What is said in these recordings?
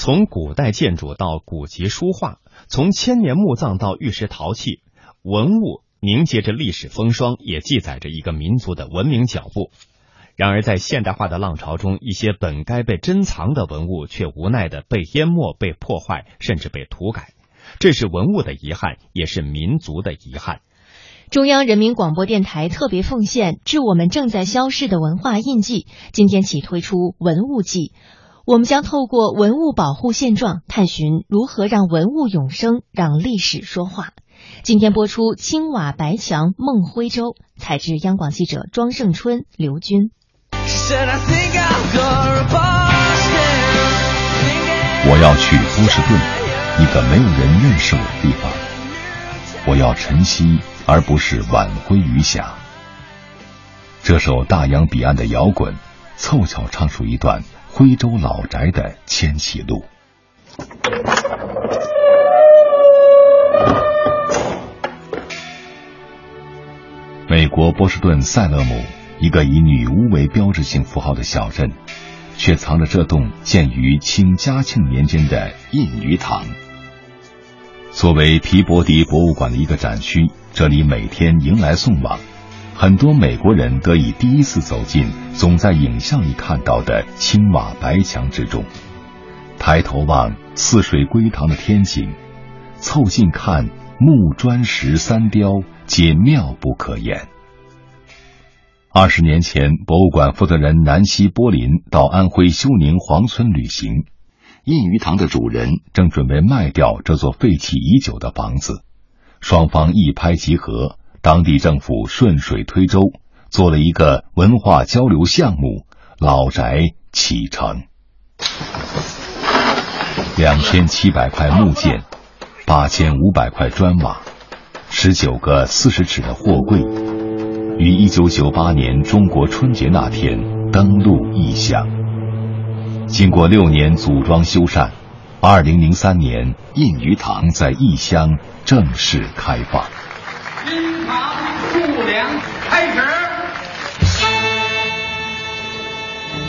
从古代建筑到古籍书画，从千年墓葬到玉石陶器，文物凝结着历史风霜，也记载着一个民族的文明脚步。然而，在现代化的浪潮中，一些本该被珍藏的文物，却无奈的被淹没、被破坏，甚至被涂改。这是文物的遗憾，也是民族的遗憾。中央人民广播电台特别奉献致我们正在消逝的文化印记。今天起推出文物季，我们将透过文物保护现状，探寻如何让文物永生，让历史说话。今天播出青瓦白墙梦徽州，采自央广记者庄胜春、刘军。我要去波士顿，一个没有人认识我的地方。我要晨曦。而不是晚归余霞。这首大洋彼岸的摇滚，凑巧唱出一段徽州老宅的迁徙路。美国波士顿塞勒姆，一个以女巫为标志性符号的小镇，却藏着这栋建于清嘉庆年间的印鱼堂。作为皮博迪博物馆的一个展区，这里每天迎来送往，很多美国人得以第一次走进总在影像里看到的青瓦白墙之中，抬头望似水归塘的天景，凑近看木砖石三雕，皆妙不可言。二十年前，博物馆负责人南希·波林到安徽休宁黄村旅行。印鱼塘的主人正准备卖掉这座废弃已久的房子，双方一拍即合，当地政府顺水推舟，做了一个文化交流项目，老宅启程。两千七百块木件，八千五百块砖瓦，十九个四十尺的货柜，于一九九八年中国春节那天登陆异乡。经过六年组装修缮，二零零三年印鱼塘在异乡正式开放。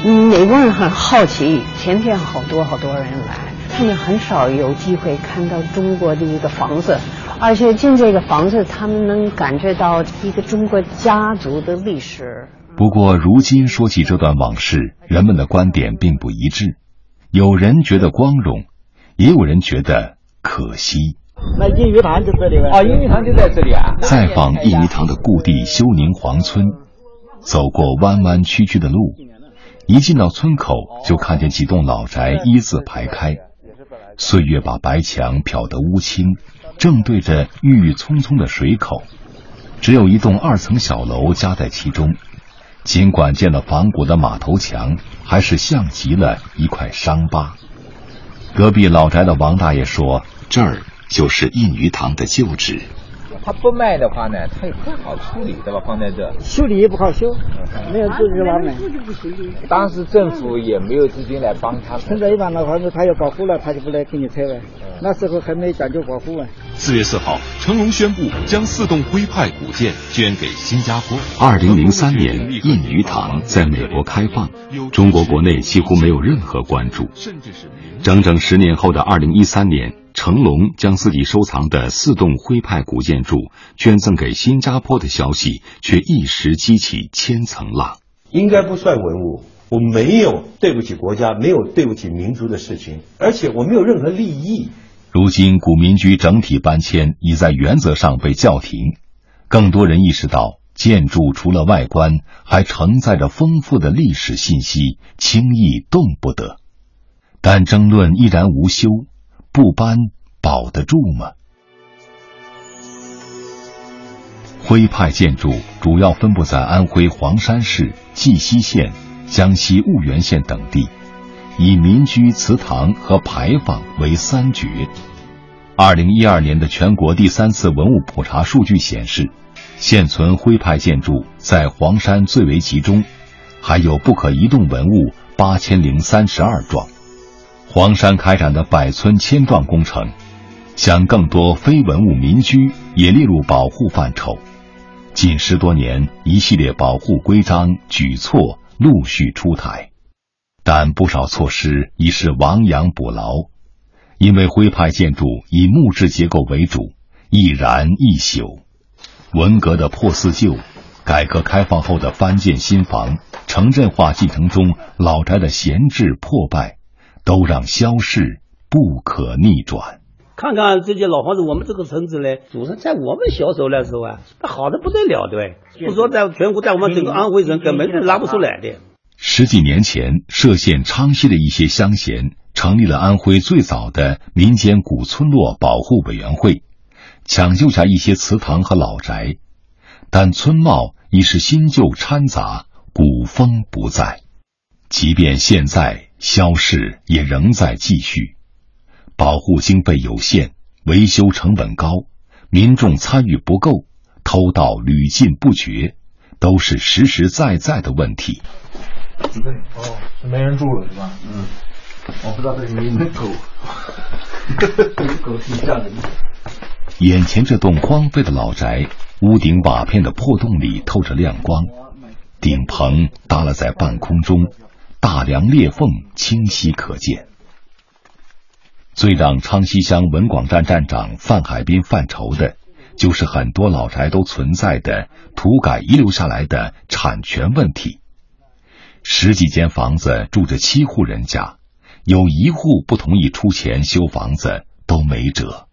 美国人很好奇，前天好多好多人来，他们很少有机会看到中国的一个房子，而且进这个房子，他们能感觉到一个中国家族的历史。不过，如今说起这段往事，人们的观点并不一致。有人觉得光荣，也有人觉得可惜。那印尼堂就这里呗？哦，印尼堂就在这里啊！再访印尼堂的故地休宁黄村，走过弯弯曲曲的路，一进到村口，就看见几栋老宅一字排开，岁月把白墙漂得乌青，正对着郁郁葱葱的水口，只有一栋二层小楼夹在其中。尽管建了仿古的马头墙，还是像极了一块伤疤。隔壁老宅的王大爷说：“这儿就是印鱼塘的旧址。”他不卖的话呢，他也不好处理，对吧？放在这修理也不好修，没有资金来买。当时政府也没有资金来帮他。现在一般老房子他要保护了，他就不来给你拆了。那时候还没讲究保护啊。四月四号，成龙宣布将四栋徽派古建捐给新加坡。二零零三年，印鱼塘在美国开放，中国国内几乎没有任何关注。整整十年后的二零一三年。成龙将自己收藏的四栋徽派古建筑捐赠给新加坡的消息，却一时激起千层浪。应该不算文物，我没有对不起国家，没有对不起民族的事情，而且我没有任何利益。如今古民居整体搬迁已在原则上被叫停，更多人意识到建筑除了外观，还承载着丰富的历史信息，轻易动不得。但争论依然无休。不搬保得住吗？徽派建筑主要分布在安徽黄山市、绩溪县、江西婺源县等地，以民居、祠堂和牌坊为三绝。二零一二年的全国第三次文物普查数据显示，现存徽派建筑在黄山最为集中，还有不可移动文物八千零三十二幢。黄山开展的百村千幢工程，将更多非文物民居也列入保护范畴。近十多年，一系列保护规章举措陆续出台。但不少措施已是亡羊补牢，因为徽派建筑以木质结构为主，易燃易朽。文革的破四旧，改革开放后的翻建新房，城镇化进程中老宅的闲置破败，都让消逝不可逆转。看看这些老房子，我们这个村子嘞，祖上在我们小时候那时候啊，那好的不得了，对不说在全国，在我们整个安徽省根本就拿不出来的。十几年前，歙县昌溪的一些乡贤成立了安徽最早的民间古村落保护委员会，抢救下一些祠堂和老宅，但村貌已是新旧掺杂，古风不再。即便现在，消逝也仍在继续。保护经费有限，维修成本高，民众参与不够，偷盗屡禁不绝，都是实实在在的问题。哦，是没人住了是吧？嗯，我不知道这里面有没有狗，狗挺吓人的。眼前这栋荒废的老宅，屋顶瓦片的破洞里透着亮光，顶棚耷拉在半空中，大梁裂缝清晰可见。最让昌溪乡文广站站长范海滨犯愁的，就是很多老宅都存在的土改遗留下来的产权问题。十几间房子住着七户人家，有一户不同意出钱修房子都没辙。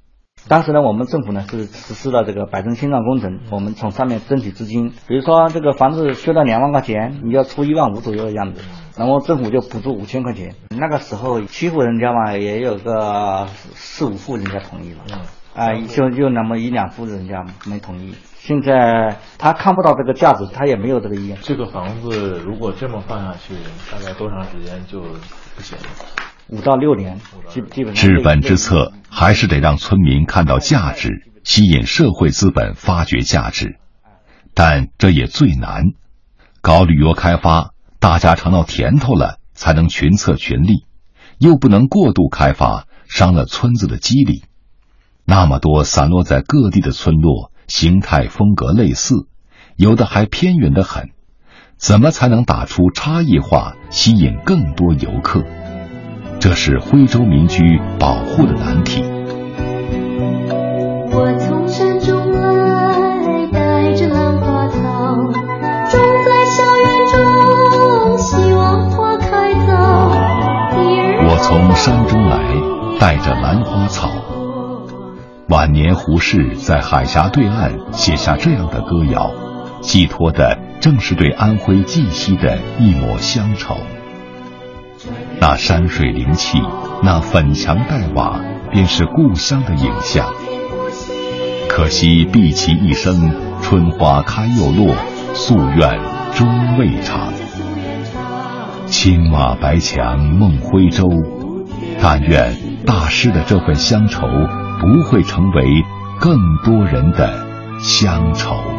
当时呢，我们政府呢是实施了这个百城心脏工程，我们从上面争取资金。比如说这个房子修了两万块钱，你要出一万五左右的样子，然后政府就补助五千块钱。那个时候七户人家嘛，也有个四五户人家同意了，啊，就就那么一两户人家没同意。现在他看不到这个价值，他也没有这个意愿。这个房子如果这么放下去，大概多长时间就不行了？五到六年，基基本上。治本之策还是得让村民看到价值，吸引社会资本发掘价值，但这也最难。搞旅游开发，大家尝到甜头了，才能群策群力，又不能过度开发，伤了村子的肌理。那么多散落在各地的村落。形态风格类似，有的还偏远的很，怎么才能打出差异化，吸引更多游客？这是徽州民居保护的难题。我从山中来，带着兰花草，种在校园中，希望花开早。我从山中来，带着兰花草。晚年，胡适在海峡对岸写下这样的歌谣，寄托的正是对安徽绩溪的一抹乡愁。那山水灵气，那粉墙黛瓦，便是故乡的影像。可惜毕其一生，春花开又落，夙愿终未偿。青瓦白墙梦徽州，但愿大师的这份乡愁。不会成为更多人的乡愁。